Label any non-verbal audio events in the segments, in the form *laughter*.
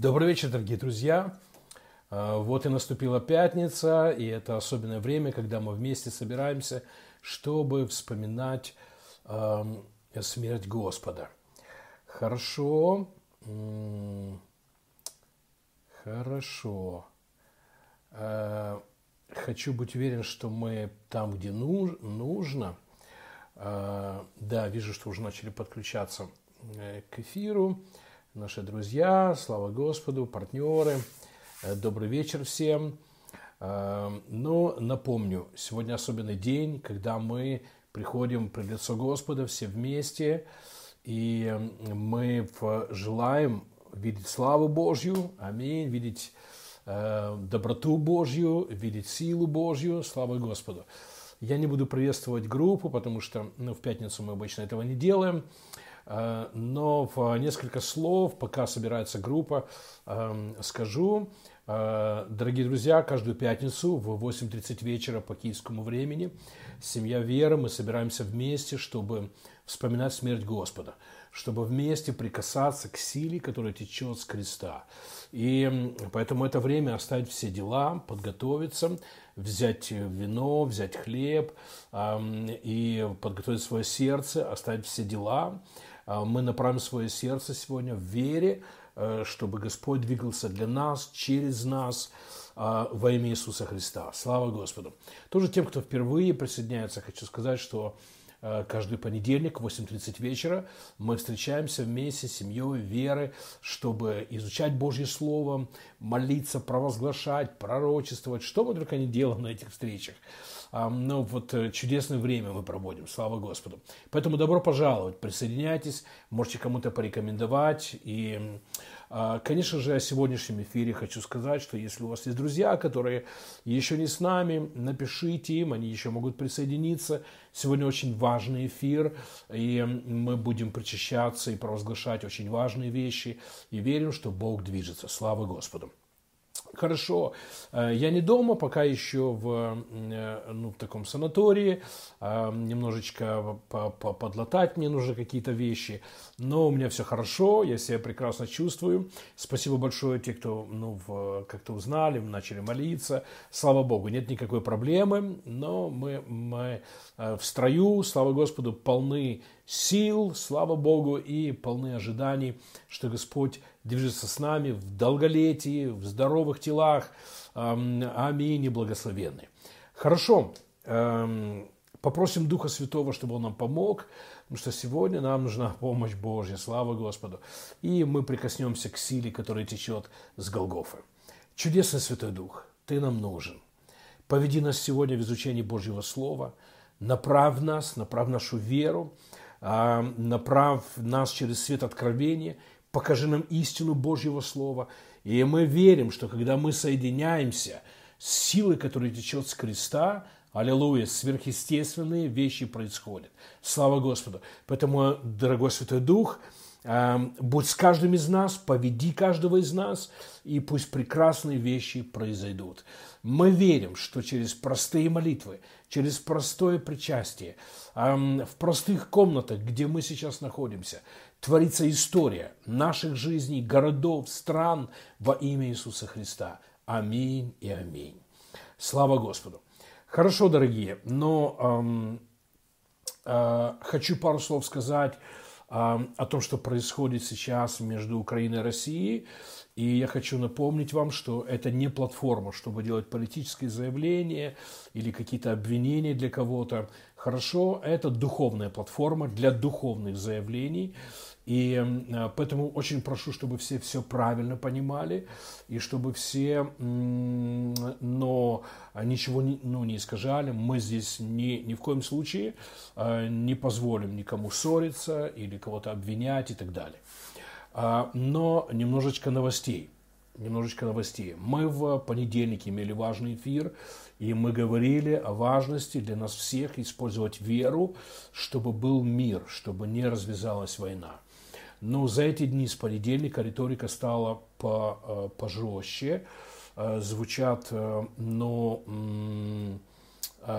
Добрый вечер, дорогие друзья. А, вот и наступила пятница, и это особенное время, когда мы вместе собираемся, чтобы вспоминать смерть Господа. Хорошо, хорошо. Э, хочу быть уверен, что мы там, где нужно. Э, да, вижу, что уже начали подключаться э, к эфиру наши друзья, слава Господу, партнеры. Э, добрый вечер всем. Э, но напомню, сегодня особенный день, когда мы приходим пред лицо Господа все вместе, и мы желаем видеть славу Божью, аминь, видеть э, доброту Божью, видеть силу Божью, слава Господу. Я не буду приветствовать группу, потому что ну, в пятницу мы обычно этого не делаем. Э, но в несколько слов, пока собирается группа, эм, скажу. Э, дорогие друзья, каждую пятницу в 8.30 вечера по киевскому времени семья веры, мы собираемся вместе, чтобы вспоминать смерть Господа, чтобы вместе прикасаться к силе, которая течет с креста. И поэтому это время оставить все дела, подготовиться, взять вино, взять хлеб эм, и подготовить свое сердце, оставить все дела, мы направим свое сердце сегодня в вере, э, чтобы Господь двигался для нас, через нас, а, во имя Иисуса Христа. Слава Господу. Тоже тем, кто впервые присоединяется, хочу сказать, что каждый понедельник в 8.30 вечера мы встречаемся вместе с семьей веры, чтобы изучать Божье Слово, молиться, провозглашать, пророчествовать, что мы только не делаем на этих встречах ну, вот э, чудесное время мы проводим, слава Господу. Поэтому добро пожаловать, присоединяйтесь, можете кому-то порекомендовать. И, а, конечно же, о сегодняшнем эфире хочу сказать, что если у вас есть друзья, которые еще не с нами, напишите им, они еще могут присоединиться. Сегодня очень важный эфир, и мы будем причащаться и провозглашать очень важные вещи, и верим, что Бог движется. Слава Господу. Хорошо, э, я не дома, пока еще в, э, ну, в таком санатории, э, немножечко подлатать мне нужно какие-то вещи, но у меня все хорошо, я себя прекрасно чувствую. Спасибо большое те, кто ну, как-то узнали, начали молиться. Слава Богу, нет никакой проблемы, но мы, мы в строю, слава Господу, полны сил, слава Богу, и полны ожиданий, что Господь движется с нами в долголетии, в здоровых телах. Аминь и благословенны. Хорошо, попросим Духа Святого, чтобы Он нам помог, потому что сегодня нам нужна *laughs* помощь Божья, слава Господу. И мы прикоснемся к силе, которая течет с Голгофы. Чудесный Святой Дух, Ты нам нужен. Поведи нас сегодня в изучении Божьего Слова, направь нас, направь нашу веру, направь нас через свет откровения, покажи нам истину Божьего Слова. И мы верим, что когда мы соединяемся с силой, которая течет с креста, Аллилуйя, сверхъестественные вещи происходят. Слава Господу. Поэтому, дорогой Святой Дух, будь с каждым из нас, поведи каждого из нас, и пусть прекрасные вещи произойдут. Мы верим, что через простые молитвы, через простое причастие, в простых комнатах, где мы сейчас находимся, творится история наших жизней, городов, стран во имя Иисуса Христа. Аминь и аминь. Слава Господу. Хорошо, дорогие, но эм, э, хочу пару слов сказать э, о том, что происходит сейчас между Украиной и Россией. И я хочу напомнить вам, что это не платформа, чтобы делать политические заявления или какие-то обвинения для кого-то. Хорошо, это духовная платформа для духовных заявлений. И э, поэтому очень прошу, чтобы все все правильно понимали, и чтобы все, но ничего ну, не искажали. Мы здесь ни, ни в коем случае э, не позволим никому ссориться или кого-то обвинять и так далее. А, но немножечко новостей. Немножечко новостей. Мы в понедельник имели важный эфир, и мы говорили о важности для нас всех использовать веру, чтобы был мир, чтобы не развязалась война. Но за эти дни с понедельника риторика стала по, э, пожестче, э, звучат, э, но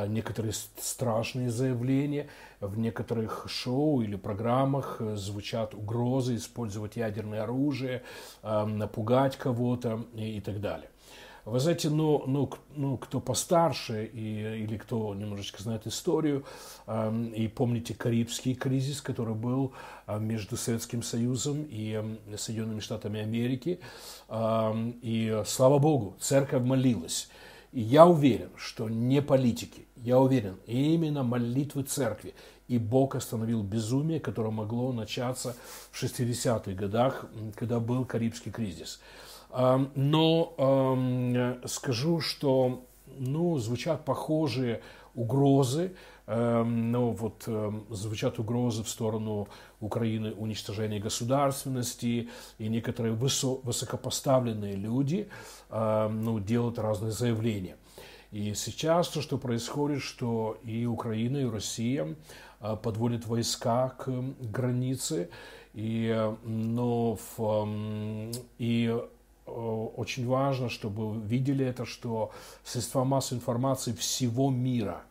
некоторые страшные заявления, в некоторых шоу или программах звучат угрозы использовать ядерное оружие, напугать кого-то и так далее. Вы знаете, ну, ну, ну кто постарше и, или кто немножечко знает историю, э, и помните Карибский кризис, который был э, между Советским Союзом и э, Соединенными Штатами Америки, э, и слава Богу, церковь молилась. И я уверен, что не политики, я уверен, именно молитвы церкви. И Бог остановил безумие, которое могло начаться в 60-х годах, когда был Карибский кризис. Но скажу, что ну, звучат похожие угрозы, ну, вот звучат угрозы в сторону Украины уничтожения государственности, и некоторые высо- высокопоставленные люди ну, делают разные заявления. И сейчас то, что происходит, что и Украина, и Россия а, подводят войска к границе, и, но в, и Э, очень важно, чтобы видели это, что средства массовой информации всего мира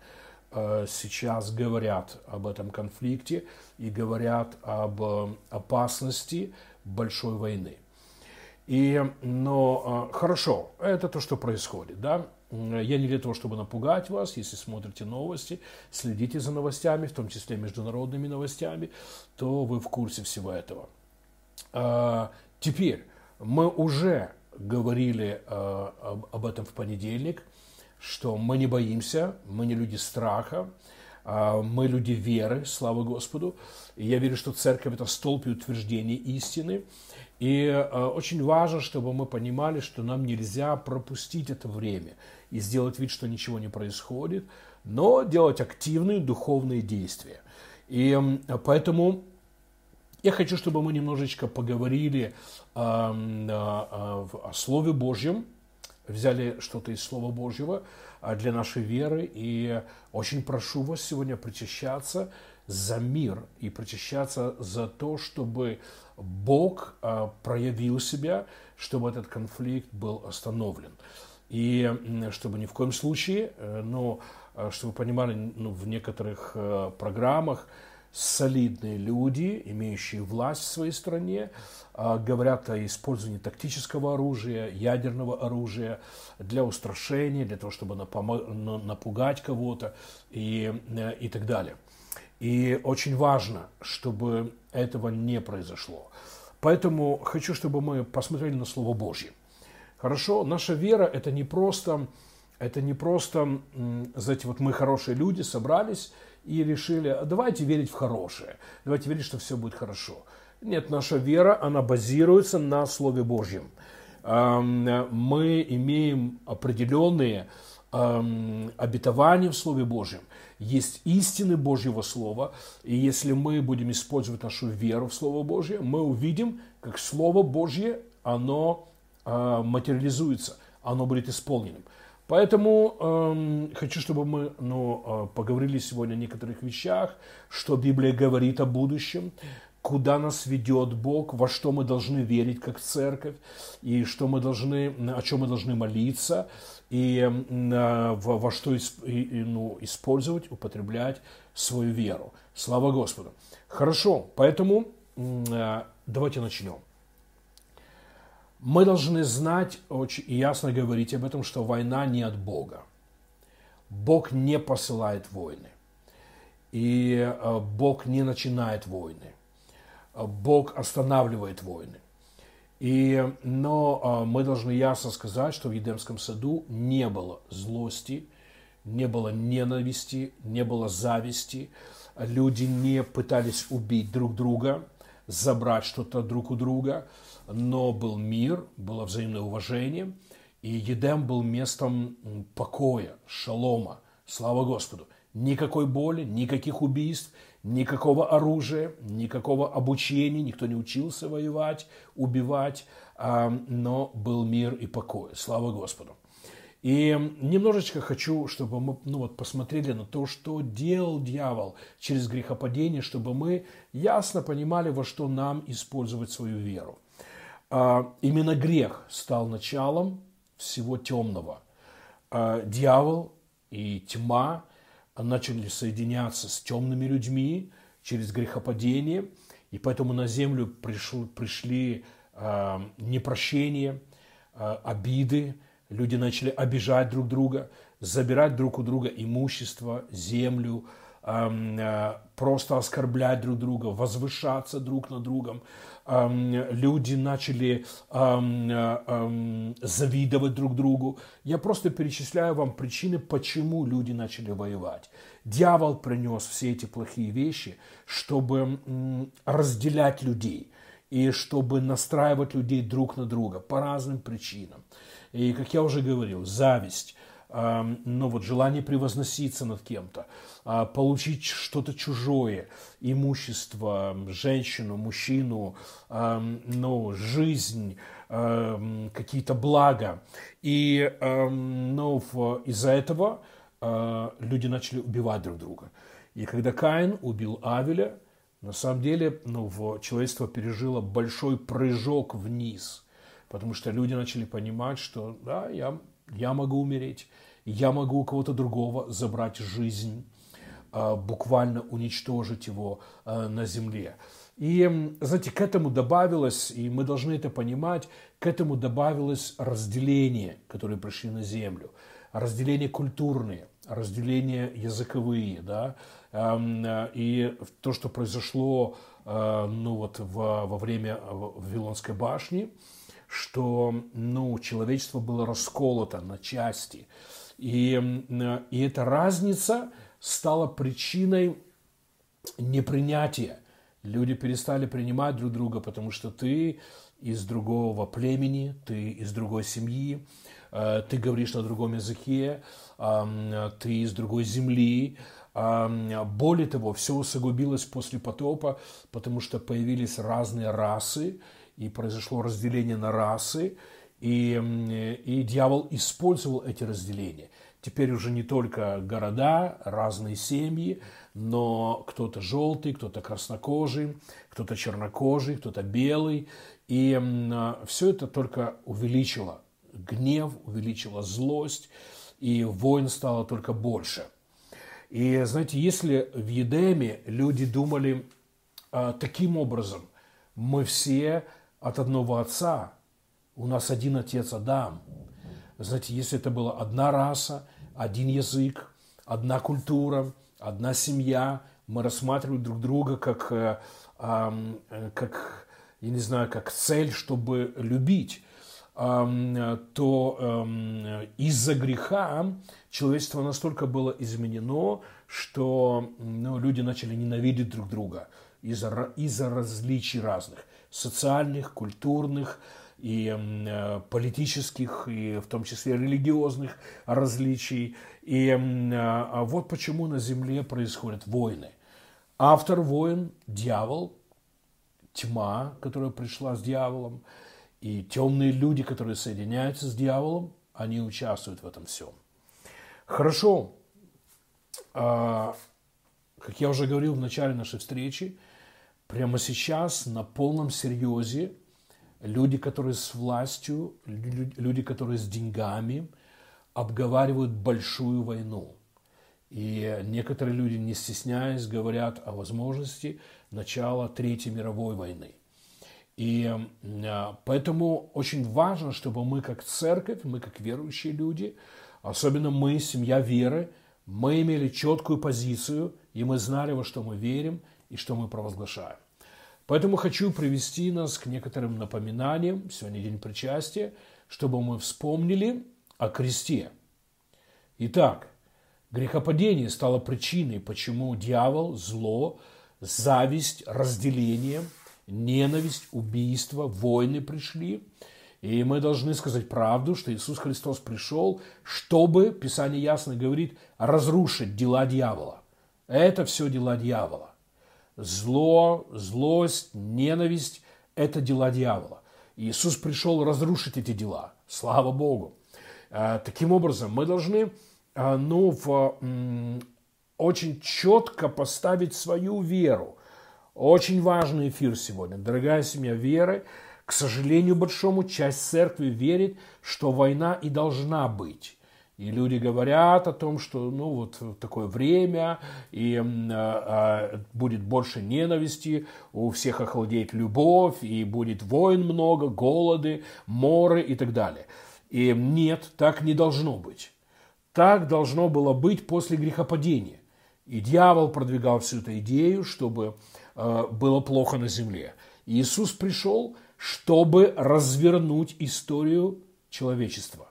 э, сейчас говорят об этом конфликте и говорят об э, опасности большой войны. И, но хорошо, это то, что происходит, да. Я не для того, чтобы напугать вас, если смотрите новости, следите за новостями, в том числе международными новостями, то вы в курсе всего этого. Теперь, мы уже говорили э, об этом в понедельник, что мы не боимся, мы не люди страха, э, мы люди веры, слава Господу. И я верю, что церковь – это столб и утверждение истины. И э, очень важно, чтобы мы понимали, что нам нельзя пропустить это время и сделать вид, что ничего не происходит, но делать активные духовные действия. И поэтому я хочу, чтобы мы немножечко поговорили э, э, о Слове Божьем, взяли что-то из Слова Божьего для нашей веры. И очень прошу вас сегодня причащаться за мир и причащаться за то, чтобы Бог э, проявил себя, чтобы этот конфликт был остановлен. И чтобы ни в коем случае, но чтобы вы понимали, ну, в некоторых программах, солидные люди, имеющие власть в своей стране, а, говорят о использовании тактического оружия, ядерного оружия для устрашения, для того, чтобы напугать кого-то и, э, и так далее. И очень важно, чтобы этого не произошло. Поэтому хочу, чтобы мы посмотрели на Слово Божье. Хорошо, наша вера – это не просто, это не просто, знаете, вот мы хорошие люди, собрались – и решили, «А давайте верить в хорошее, давайте верить, что все будет хорошо. Нет, наша вера, она базируется на Слове Божьем. Мы имеем определенные обетования в Слове Божьем. Есть истины Божьего Слова, и если мы будем использовать нашу веру в Слово Божье, мы увидим, как Слово Божье, оно а, материализуется, оно будет исполненным. Поэтому эм, хочу, чтобы мы ну, э, поговорили сегодня о некоторых вещах, что Библия говорит о будущем, куда нас ведет Бог, во что мы должны верить как церковь, и что мы должны, о чем мы должны молиться, и э, во, во что исп, и, ну, использовать, употреблять свою веру. Слава Господу. Хорошо, поэтому э, давайте начнем. Мы должны знать очень ясно говорить об этом, что война не от Бога. Бог не посылает войны. И э, Бог не начинает войны. Бог останавливает войны. И, но э, мы должны ясно сказать, что в Едемском саду не было злости, не было ненависти, не было зависти. Люди не пытались убить друг друга, забрать что-то друг у друга – но был мир, было взаимное уважение, и Едем был местом покоя, шалома, слава Господу. Никакой боли, никаких убийств, никакого оружия, никакого обучения, никто не учился воевать, убивать, а, но был мир и покой, слава Господу. И немножечко хочу, чтобы мы ну вот, посмотрели на то, что делал дьявол через грехопадение, чтобы мы ясно понимали, во что нам использовать свою веру. А, именно грех стал началом всего темного. А, дьявол и тьма начали соединяться с темными людьми через грехопадение, и поэтому на землю пришли, пришли э, непрощение, обиды, люди начали обижать друг друга, забирать друг у друга имущество, землю, э, просто оскорблять друг друга, возвышаться друг над другом. Люди начали завидовать друг другу. Я просто перечисляю вам причины, почему люди начали воевать. Дьявол принес все эти плохие вещи, чтобы разделять людей и чтобы настраивать людей друг на друга по разным причинам. И, как я уже говорил, зависть, ну вот желание превозноситься над кем-то, а, получить что-то чужое, имущество, женщину, мужчину, ну, жизнь, какие-то блага. И ну, из-за этого а, люди начали убивать друг друга. И когда Каин убил Авеля, на самом деле ну, человечество пережило большой прыжок вниз, потому что люди начали понимать, что да, я, я могу умереть, я могу у кого-то другого забрать жизнь, а, буквально уничтожить его а, на земле. И, знаете, к этому добавилось, и мы должны это понимать, к этому добавилось разделение, которые пришли на землю, разделение культурные, разделение языковые, да, и то, что произошло а, ну, вот, во, во время Вавилонской башни, что ну, человечество было расколото на части – и, и эта разница стала причиной непринятия. Люди перестали принимать друг друга, потому что ты из другого племени, ты из другой семьи, э, ты говоришь на другом языке, ты из другой земли. Более того, все усугубилось после потопа, потому что появились разные расы, и произошло разделение на расы, и, и дьявол использовал эти разделения. Теперь уже не только города, разные семьи, но кто-то желтый, кто-то краснокожий, кто-то чернокожий, кто-то белый. И все это только увеличило гнев, увеличило злость, и войн стало только больше. И знаете, если в Едеме люди думали а, таким образом, мы все от одного отца, у нас один отец Адам. Знаете, если это была одна раса, один язык, одна культура, одна семья, мы рассматривали друг друга как, э, э, как я не знаю, как цель, чтобы любить, то из-за греха человечество настолько было изменено, что ну, люди начали ненавидеть друг друга из-за из различий разных, социальных, культурных, и э, политических, и в том числе религиозных различий. И э, вот почему на Земле происходят войны. Автор войн – дьявол, тьма, которая пришла с дьяволом, и темные люди, которые соединяются с дьяволом, они участвуют в этом всем. Хорошо. А, как я уже говорил в начале нашей встречи, прямо сейчас на полном серьезе люди, которые с властью, люди, которые с деньгами, обговаривают большую войну. И некоторые люди, не стесняясь, говорят о возможности начала Третьей мировой войны. И а, поэтому очень важно, чтобы мы как церковь, мы как верующие люди, особенно мы, семья веры, мы имели четкую позицию, и мы знали, во что мы верим и что мы провозглашаем. Поэтому хочу привести нас к некоторым напоминаниям. Сегодня день причастия, чтобы мы вспомнили о кресте. Итак, грехопадение стало причиной, почему дьявол, зло, зависть, разделение, ненависть, убийство, войны пришли. И мы должны сказать правду, что Иисус Христос пришел, чтобы, Писание ясно говорит, разрушить дела дьявола. Это все дела дьявола. Зло, злость, ненависть – это дела дьявола. Иисус пришел разрушить эти дела. Слава Богу. А, таким образом, мы должны а, ну, в, очень четко поставить свою веру. Очень важный эфир сегодня. Дорогая семья веры, к сожалению большому, часть церкви верит, что война и должна быть. И люди говорят о том, что ну вот такое время, и э, э, будет больше ненависти, у всех охладеет любовь, и будет войн много, голоды, моры и так далее. И нет, так не должно быть. Так должно было быть после грехопадения. И дьявол продвигал всю эту идею, чтобы э, было плохо на земле. И Иисус пришел, чтобы развернуть историю человечества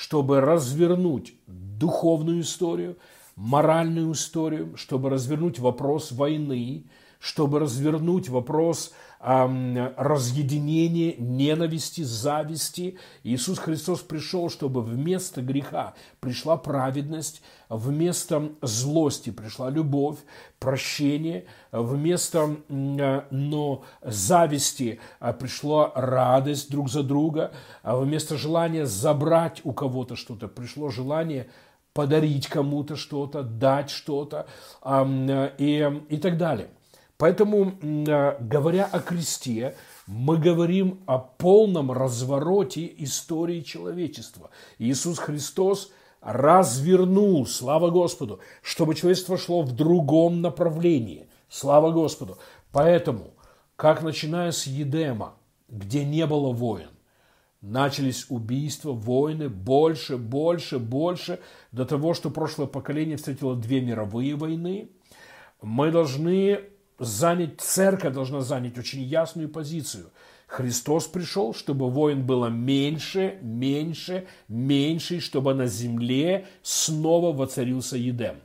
чтобы развернуть духовную историю, моральную историю, чтобы развернуть вопрос войны, чтобы развернуть вопрос разъединения, ненависти, зависти. Иисус Христос пришел, чтобы вместо греха пришла праведность, вместо злости пришла любовь, прощение, вместо но зависти а, пришла радость друг за друга, а вместо желания забрать у кого-то что-то пришло желание подарить кому-то что-то, дать что-то и, и так далее. Поэтому, а, говоря о кресте, мы говорим о полном развороте истории человечества. Иисус Христос развернул, слава Господу, чтобы человечество шло в другом направлении. Слава Господу. Поэтому, как начиная с Едема, где не было войн, начались убийства, войны, больше, больше, больше, до того, что прошлое поколение встретило две мировые войны, мы должны занять, церковь должна занять очень ясную позицию. Христос пришел, чтобы войн было меньше, меньше, меньше, чтобы на земле снова воцарился Едем.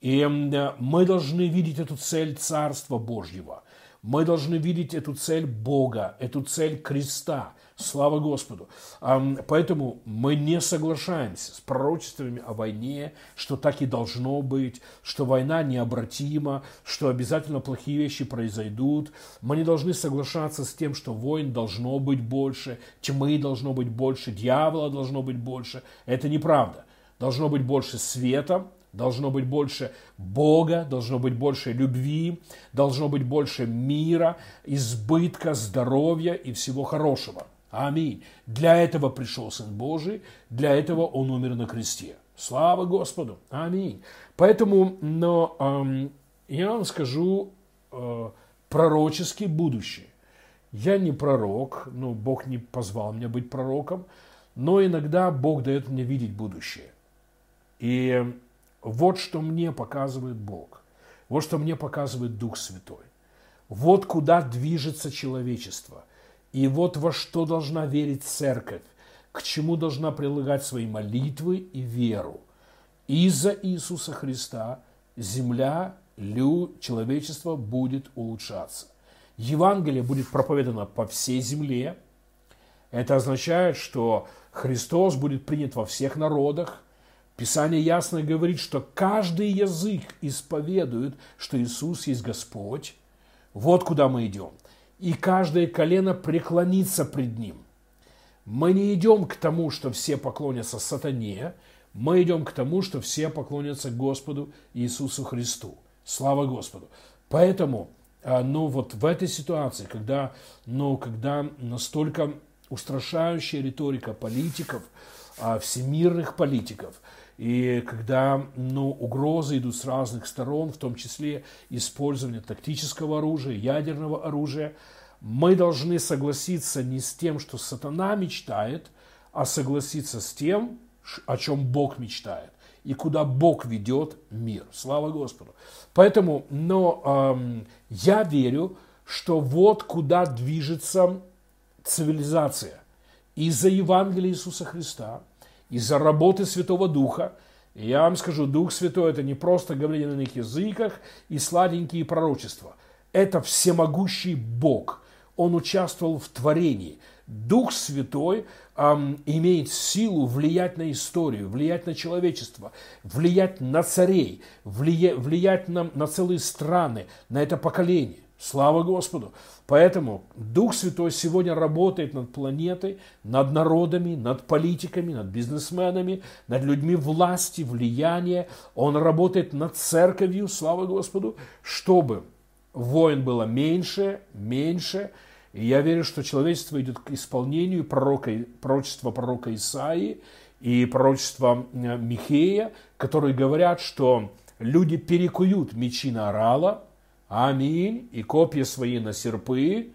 И мы должны видеть эту цель Царства Божьего. Мы должны видеть эту цель Бога, эту цель креста – Слава Господу. Поэтому мы не соглашаемся с пророчествами о войне, что так и должно быть, что война необратима, что обязательно плохие вещи произойдут. Мы не должны соглашаться с тем, что войн должно быть больше, тьмы должно быть больше, дьявола должно быть больше. Это неправда. Должно быть больше света, должно быть больше Бога, должно быть больше любви, должно быть больше мира, избытка, здоровья и всего хорошего. Аминь. Для этого пришел Сын Божий, для этого Он умер на кресте. Слава Господу. Аминь. Поэтому, но эм, я вам скажу э, пророчески будущее. Я не пророк, ну, Бог не позвал меня быть пророком, но иногда Бог дает мне видеть будущее. И вот что мне показывает Бог. Вот что мне показывает Дух Святой. Вот куда движется человечество – и вот во что должна верить церковь, к чему должна прилагать свои молитвы и веру. Из-за Иисуса Христа земля, люд, человечество будет улучшаться. Евангелие будет проповедано по всей земле. Это означает, что Христос будет принят во всех народах. Писание ясно говорит, что каждый язык исповедует, что Иисус есть Господь. Вот куда мы идем и каждое колено преклонится пред Ним. Мы не идем к тому, что все поклонятся сатане, мы идем к тому, что все поклонятся Господу Иисусу Христу. Слава Господу. Поэтому, а, ну вот в этой ситуации, когда, ну, когда настолько устрашающая риторика политиков, а, всемирных политиков – и когда ну, угрозы идут с разных сторон, в том числе использование тактического оружия, ядерного оружия, мы должны согласиться не с тем, что сатана мечтает, а согласиться с тем, о чем Бог мечтает и куда Бог ведет мир. Слава Господу. Поэтому, но эм, я верю, что вот куда движется цивилизация из-за Евангелия Иисуса Христа – из-за работы Святого Духа. И я вам скажу, Дух Святой – это не просто говорение на иных языках и сладенькие пророчества. Это всемогущий Бог. Он участвовал в творении. Дух Святой эм, имеет силу влиять на историю, влиять на человечество, влиять на царей, влия, влиять на, на целые страны, на это поколение. Слава Господу! Поэтому Дух Святой сегодня работает над планетой, над народами, над политиками, над бизнесменами, над людьми власти, влияния. Он работает над церковью, слава Господу, чтобы войн было меньше, меньше. И я верю, что человечество идет к исполнению пророка, пророчества пророка Исаии. и пророчества э, Михея, которые говорят, что люди перекуют мечи на орала, аминь, и копья свои на серпы,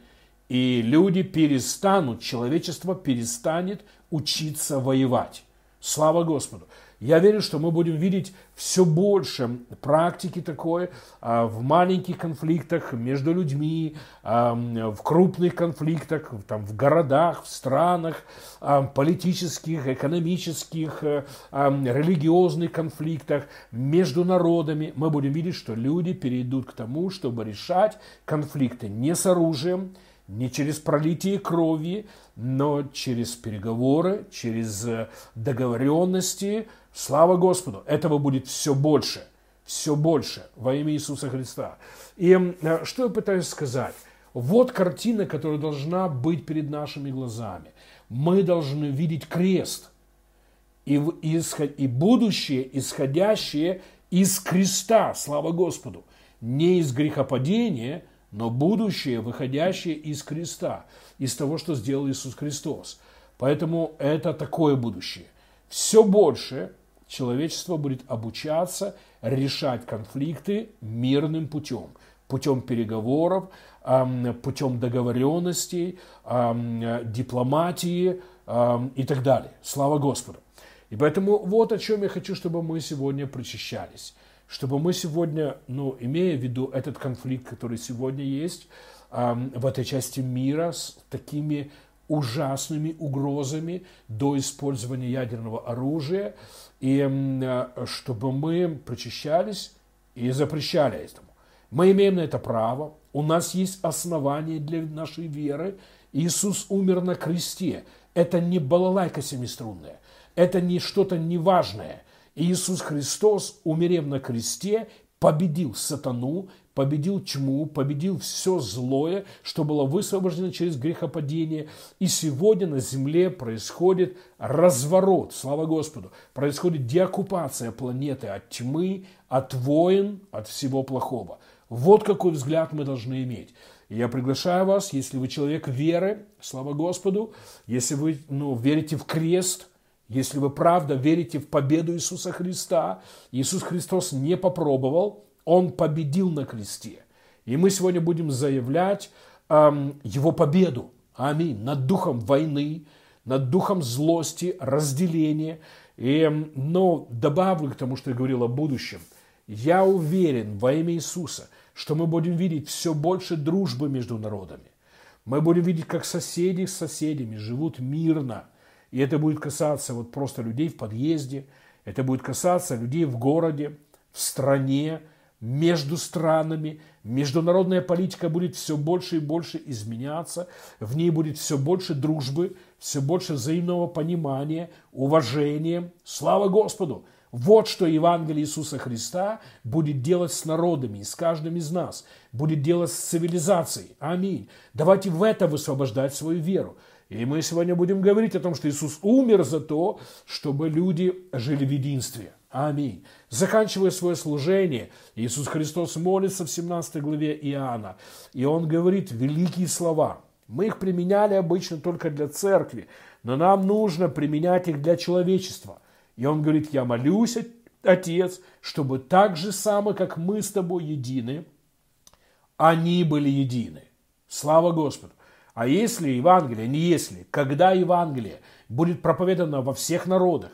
и люди перестанут, человечество перестанет учиться воевать. Слава Господу! Я верю, что мы будем видеть все больше практики такой а, в маленьких конфликтах между людьми, а, в крупных конфликтах, там, в городах, в странах, а, политических, экономических, религиозных конфликтах, между народами. Мы будем видеть, что люди перейдут к тому, чтобы решать конфликты не с оружием, не через пролитие крови, но через переговоры, через э, договоренности, Слава Господу! Этого будет все больше, все больше во имя Иисуса Христа. И э, что я пытаюсь сказать? Вот картина, которая должна быть перед нашими глазами. Мы должны видеть крест и, и будущее, исходящее из креста, слава Господу. Не из грехопадения, но будущее, выходящее из креста, из того, что сделал Иисус Христос. Поэтому это такое будущее. Все больше человечество будет обучаться решать конфликты мирным путем, путем переговоров, путем договоренностей, дипломатии и так далее. Слава Господу! И поэтому вот о чем я хочу, чтобы мы сегодня прочищались. Чтобы мы сегодня, ну, имея в виду этот конфликт, который сегодня есть в этой части мира с такими ужасными угрозами до использования ядерного оружия, и э, чтобы мы прочищались и запрещали этому. Мы имеем на это право, у нас есть основания для нашей веры. Иисус умер на кресте. Это не балалайка семиструнная, это не что-то неважное. Иисус Христос, умерев на кресте, победил сатану, победил тьму, победил все злое, что было высвобождено через грехопадение. И сегодня на земле происходит разворот, слава Господу, происходит деоккупация планеты от тьмы, от войн, от всего плохого. Вот какой взгляд мы должны иметь. я приглашаю вас, если вы человек веры, слава Господу, если вы ну, верите в крест, если вы правда верите в победу Иисуса Христа, Иисус Христос не попробовал, он победил на кресте. И мы сегодня будем заявлять эм, его победу. Аминь. Над духом войны, над духом злости, разделения. И, эм, но добавлю к тому, что я говорил о будущем. Я уверен во имя Иисуса, что мы будем видеть все больше дружбы между народами. Мы будем видеть, как соседи с соседями живут мирно. И это будет касаться вот просто людей в подъезде, это будет касаться людей в городе, в стране, между странами, международная политика будет все больше и больше изменяться, в ней будет все больше дружбы, все больше взаимного понимания, уважения. Слава Господу! Вот что Евангелие Иисуса Христа будет делать с народами и с каждым из нас, будет делать с цивилизацией. Аминь. Давайте в это высвобождать свою веру. И мы сегодня будем говорить о том, что Иисус умер за то, чтобы люди жили в единстве. Аминь. Заканчивая свое служение, Иисус Христос молится в 17 главе Иоанна, и Он говорит великие слова. Мы их применяли обычно только для церкви, но нам нужно применять их для человечества. И Он говорит, я молюсь, Отец, чтобы так же само, как мы с тобой едины, они были едины. Слава Господу. А если Евангелие, не если, когда Евангелие будет проповедано во всех народах,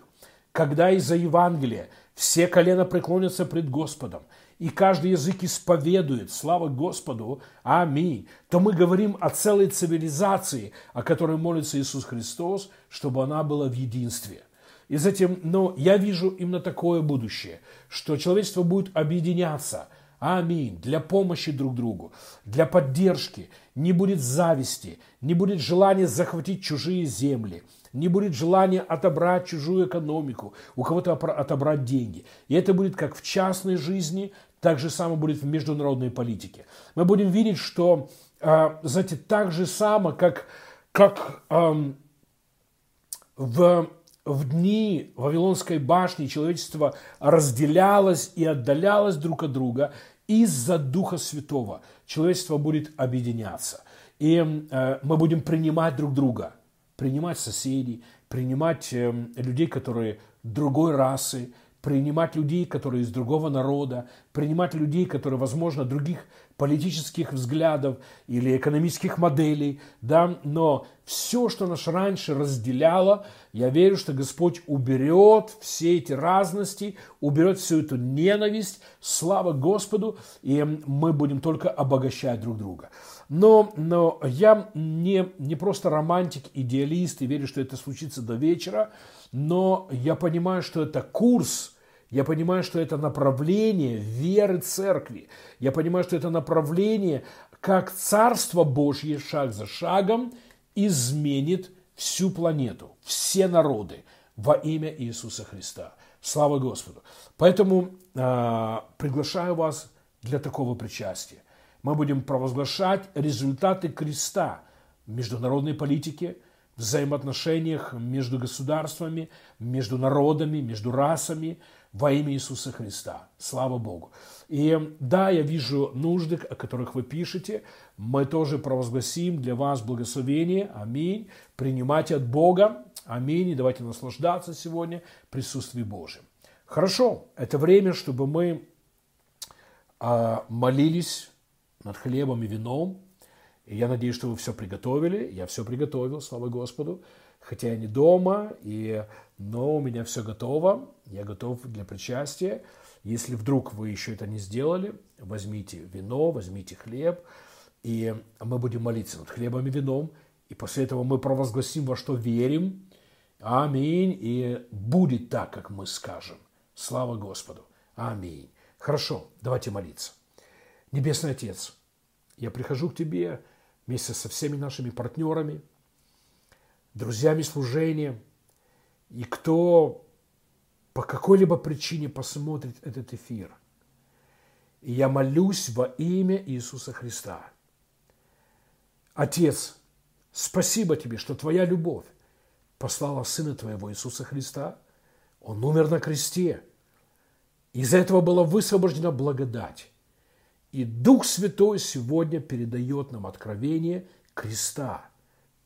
когда из-за Евангелия все колено преклонятся пред Господом, и каждый язык исповедует, слава Господу, аминь, то мы говорим о целой цивилизации, о которой молится Иисус Христос, чтобы она была в единстве. И затем, но я вижу именно такое будущее, что человечество будет объединяться, аминь, для помощи друг другу, для поддержки, не будет зависти, не будет желания захватить чужие земли – не будет желания отобрать чужую экономику, у кого-то отобрать деньги. И это будет как в частной жизни, так же само будет в международной политике. Мы будем видеть, что, э, знаете, так же само, как, как в, в дни Вавилонской башни человечество разделялось и отдалялось друг от друга, из-за Духа Святого человечество будет объединяться. И э, мы будем принимать друг друга – принимать соседей, принимать э, людей, которые другой расы, принимать людей, которые из другого народа, принимать людей, которые, возможно, других политических взглядов или экономических моделей, да, но все, что нас раньше разделяло, я верю, что Господь уберет все эти разности, уберет всю эту ненависть, слава Господу, и мы будем только обогащать друг друга. Но, но я не, не просто романтик, идеалист и верю, что это случится до вечера, но я понимаю, что это курс, я понимаю, что это направление веры церкви. Я понимаю, что это направление, как Царство Божье шаг за шагом изменит всю планету, все народы во имя Иисуса Христа. Слава Господу. Поэтому э, приглашаю вас для такого причастия. Мы будем провозглашать результаты креста в международной политике, взаимоотношениях между государствами, между народами, между расами – во имя Иисуса Христа. Слава Богу. И да, я вижу нужды, о которых вы пишете. Мы тоже провозгласим для вас благословение. Аминь. Принимайте от Бога. Аминь. И давайте наслаждаться сегодня присутствием Божьим. Хорошо. Это время, чтобы мы а, молились над хлебом и вином. И я надеюсь, что вы все приготовили. Я все приготовил, слава Господу хотя я не дома, и, но у меня все готово, я готов для причастия. Если вдруг вы еще это не сделали, возьмите вино, возьмите хлеб, и мы будем молиться над хлебом и вином, и после этого мы провозгласим, во что верим. Аминь. И будет так, как мы скажем. Слава Господу. Аминь. Хорошо, давайте молиться. Небесный Отец, я прихожу к Тебе вместе со всеми нашими партнерами – друзьями служения, и кто по какой-либо причине посмотрит этот эфир. И я молюсь во имя Иисуса Христа. Отец, спасибо тебе, что твоя любовь послала Сына Твоего Иисуса Христа. Он умер на кресте. Из-за этого была высвобождена благодать. И Дух Святой сегодня передает нам откровение креста –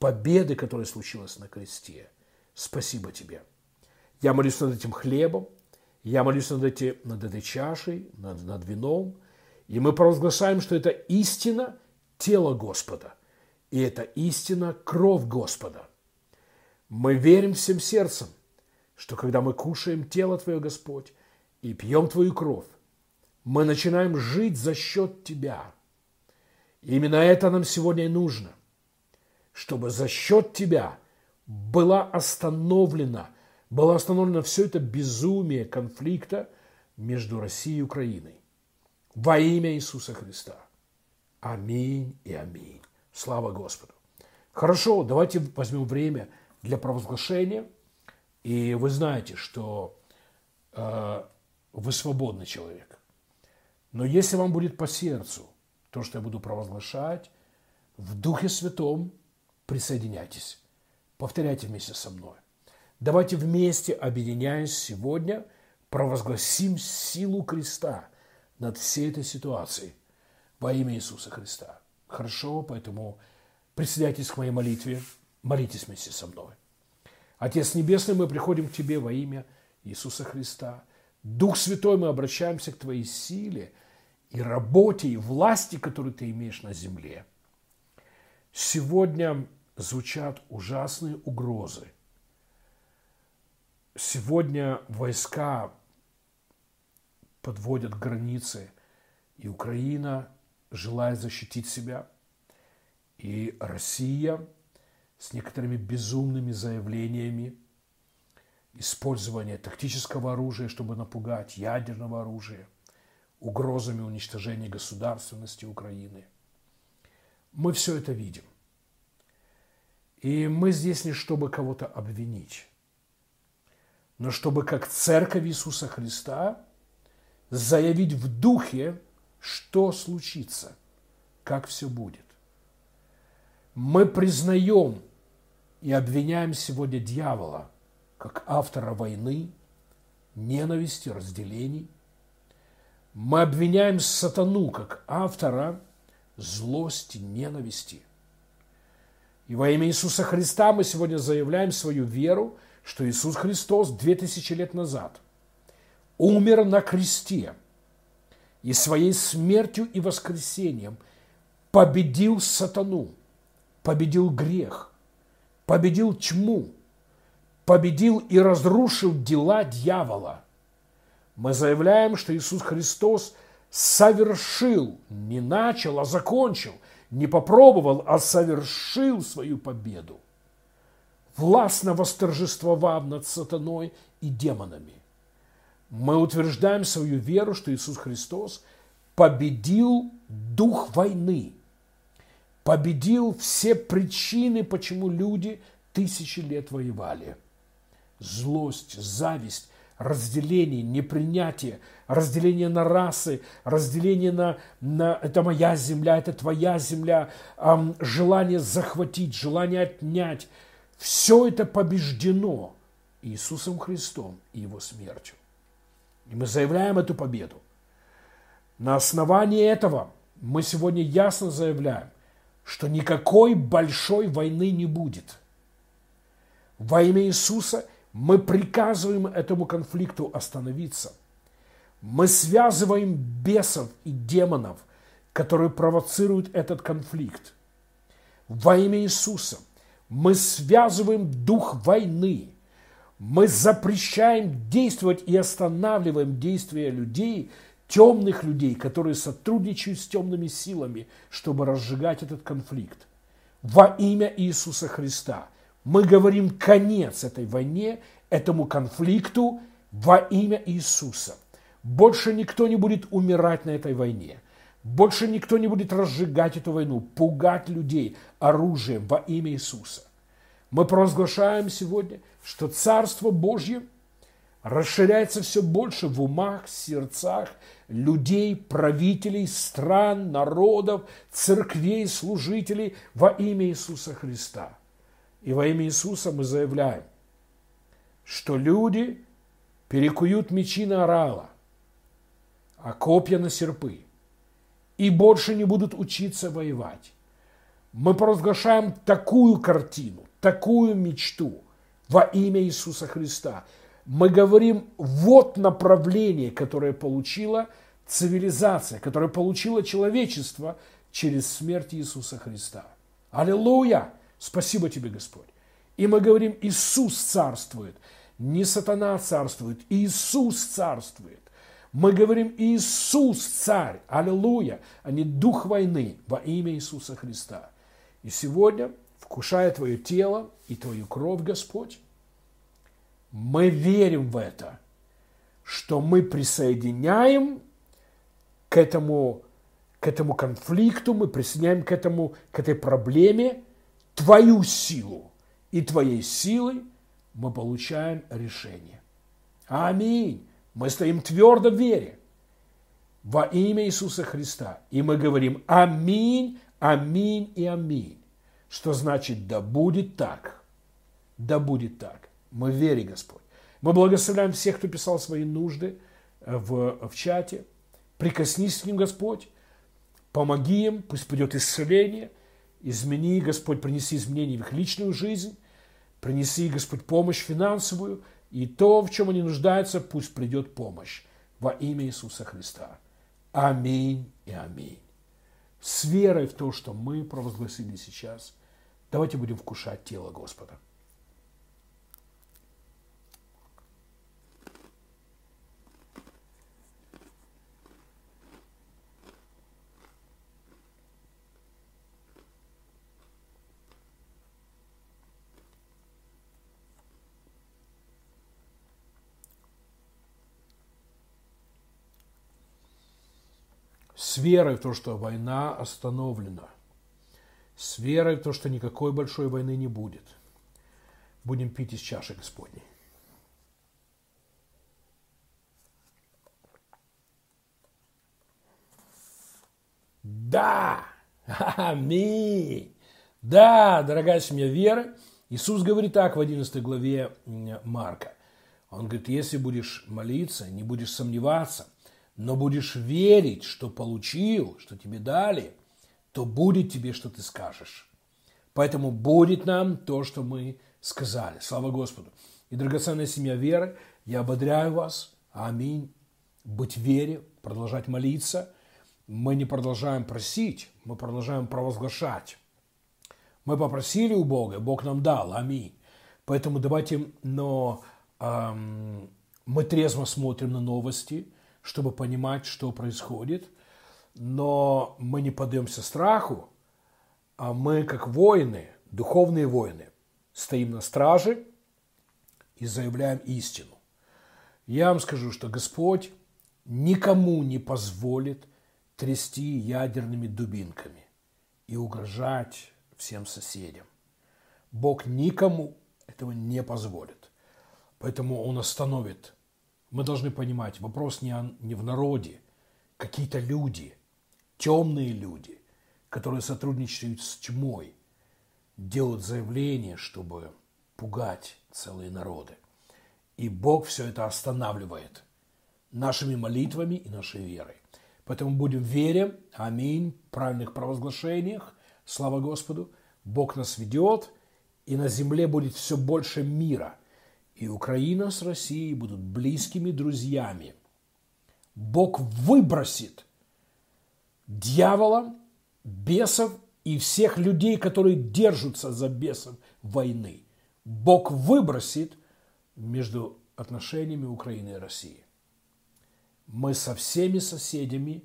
победы, которая случилась на кресте. Спасибо тебе. Я молюсь над этим хлебом, я молюсь над, эти, над этой чашей, над, над вином, и мы провозглашаем, что это истина тело Господа, и это истина кровь Господа. Мы верим всем сердцем, что когда мы кушаем тело Твое, Господь, и пьем Твою кровь, мы начинаем жить за счет Тебя. И именно это нам сегодня и нужно чтобы за счет тебя была остановлена, было остановлено все это безумие конфликта между Россией и Украиной. Во имя Иисуса Христа. Аминь и аминь. Слава Господу. Хорошо, давайте возьмем время для провозглашения. И вы знаете, что э, вы свободный человек. Но если вам будет по сердцу то, что я буду провозглашать, в Духе Святом присоединяйтесь. Повторяйте вместе со мной. Давайте вместе, объединяясь сегодня, провозгласим силу креста над всей этой ситуацией во имя Иисуса Христа. Хорошо, поэтому присоединяйтесь к моей молитве, молитесь вместе со мной. Отец Небесный, мы приходим к Тебе во имя Иисуса Христа. Дух Святой, мы обращаемся к Твоей силе и работе, и власти, которую Ты имеешь на земле. Сегодня звучат ужасные угрозы. Сегодня войска подводят границы, и Украина желает защитить себя, и Россия с некоторыми безумными заявлениями использования тактического оружия, чтобы напугать, ядерного оружия, угрозами уничтожения государственности Украины. Мы все это видим. И мы здесь не чтобы кого-то обвинить, но чтобы как церковь Иисуса Христа заявить в духе, что случится, как все будет. Мы признаем и обвиняем сегодня дьявола как автора войны, ненависти, разделений. Мы обвиняем сатану как автора злости, ненависти – И во имя Иисуса Христа мы сегодня заявляем свою веру, что Иисус Христос 2000 лет назад умер на кресте и своей смертью и воскресением победил сатану, победил грех, победил тьму, победил и разрушил дела дьявола. Мы заявляем, что Иисус Христос совершил, не начал, а закончил, не попробовал, а совершил свою победу, властно восторжествовав над сатаной и демонами. Мы утверждаем свою веру, что Иисус Христос победил дух войны, победил все причины, почему люди тысячи лет воевали – злость, зависть, разделение, непринятие, разделение на расы, разделение на, на это моя земля, это твоя земля, эм, желание захватить, желание отнять. Все это побеждено Иисусом Христом и Его смертью. И мы заявляем эту победу. На основании этого мы сегодня ясно заявляем, что никакой большой войны не будет. Во имя Иисуса – мы приказываем этому конфликту остановиться. Мы связываем бесов и демонов, которые провоцируют этот конфликт. Во имя Иисуса мы связываем дух войны. Мы запрещаем действовать и останавливаем действия людей, темных людей, которые сотрудничают с темными силами, чтобы разжигать этот конфликт. Во имя Иисуса Христа – мы говорим конец этой войне, этому конфликту во имя Иисуса. Больше никто не будет умирать на этой войне. Больше никто не будет разжигать эту войну, пугать людей оружием во имя Иисуса. Мы провозглашаем сегодня, что Царство Божье расширяется все больше в умах, сердцах людей, правителей, стран, народов, церквей, служителей во имя Иисуса Христа – и во имя Иисуса мы заявляем, что люди перекуют мечи на орала, а копья на серпы, и больше не будут учиться воевать. Мы провозглашаем такую картину, такую мечту во имя Иисуса Христа. Мы говорим, вот направление, которое получила цивилизация, которое получило человечество через смерть Иисуса Христа. Аллилуйя! Спасибо тебе, Господь. И мы говорим, Иисус царствует. Не сатана царствует, Иисус царствует. Мы говорим, Иисус царь, аллилуйя, а не дух войны во имя Иисуса Христа. И сегодня, вкушая Твое тело и Твою кровь, Господь, мы верим в это, что мы присоединяем к этому, к этому конфликту, мы присоединяем к, этому, к этой проблеме твою силу, и твоей силой мы получаем решение. Аминь. Мы стоим твердо в вере во имя Иисуса Христа. И мы говорим аминь, аминь и аминь. Что значит да будет так. Да будет так. Мы в вере, Господь. Мы благословляем всех, кто писал свои нужды э, в, в чате. Прикоснись к ним, Господь. Помоги им, пусть придет исцеление – Измени, Господь, принеси изменения в их личную жизнь, принеси, Господь, помощь финансовую, и то, в чем они нуждаются, пусть придет помощь во имя Иисуса Христа. Аминь и аминь. С верой в то, что мы провозгласили сейчас, давайте будем вкушать тело Господа. С верой в то, что война остановлена, с верой в то, что никакой большой войны не будет. Будем пить из чаши Господней. Да! Аминь! Да, дорогая семья веры, Иисус говорит так в 11 главе Марка. Он говорит, если будешь молиться, не будешь сомневаться – но будешь верить, что получил, что тебе дали, то будет тебе, что ты скажешь. Поэтому будет нам то, что мы сказали. Слава Господу. И, драгоценная семья веры, я ободряю вас. Аминь. Быть в вере, продолжать молиться. Мы не продолжаем просить, мы продолжаем провозглашать. Мы попросили у Бога, Бог нам дал. Аминь. Поэтому давайте, но эм, мы трезво смотрим на новости, чтобы понимать, что происходит, но мы не поддаемся страху, а мы, как воины, духовные воины, стоим на страже и заявляем истину. Я вам скажу, что Господь никому не позволит трясти ядерными дубинками и угрожать всем соседям. Бог никому этого не позволит. Поэтому Он остановит. Мы должны понимать, вопрос не, о, не в народе. Какие-то люди, темные люди, которые сотрудничают с тьмой, делают заявления, чтобы пугать целые народы. И Бог все это останавливает нашими молитвами и нашей верой. Поэтому будем в вере, аминь, правильных провозглашениях, слава Господу. Бог нас ведет, и на земле будет все больше мира. И Украина с Россией будут близкими друзьями. Бог выбросит дьявола, бесов и всех людей, которые держатся за бесов войны. Бог выбросит между отношениями Украины и России. Мы со всеми соседями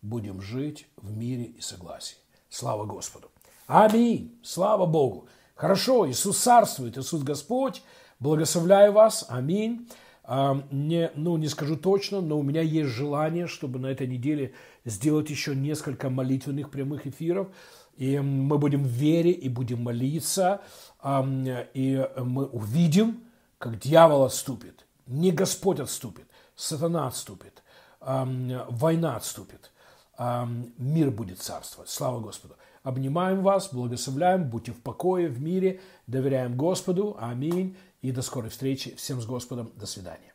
будем жить в мире и согласии. Слава Господу! Аминь! Слава Богу! Хорошо, Иисус царствует, Иисус Господь. Благословляю вас. Аминь. А, не, ну, не скажу точно, но у меня есть желание, чтобы на этой неделе сделать еще несколько молитвенных прямых эфиров. И мы будем в вере и будем молиться. И мы увидим, как дьявол отступит. Не Господь отступит, сатана отступит, война отступит, мир будет царствовать. Слава Господу. Обнимаем вас, благословляем, будьте в покое, в мире, доверяем Господу. Аминь. И до скорой встречи. Всем с Господом. До свидания.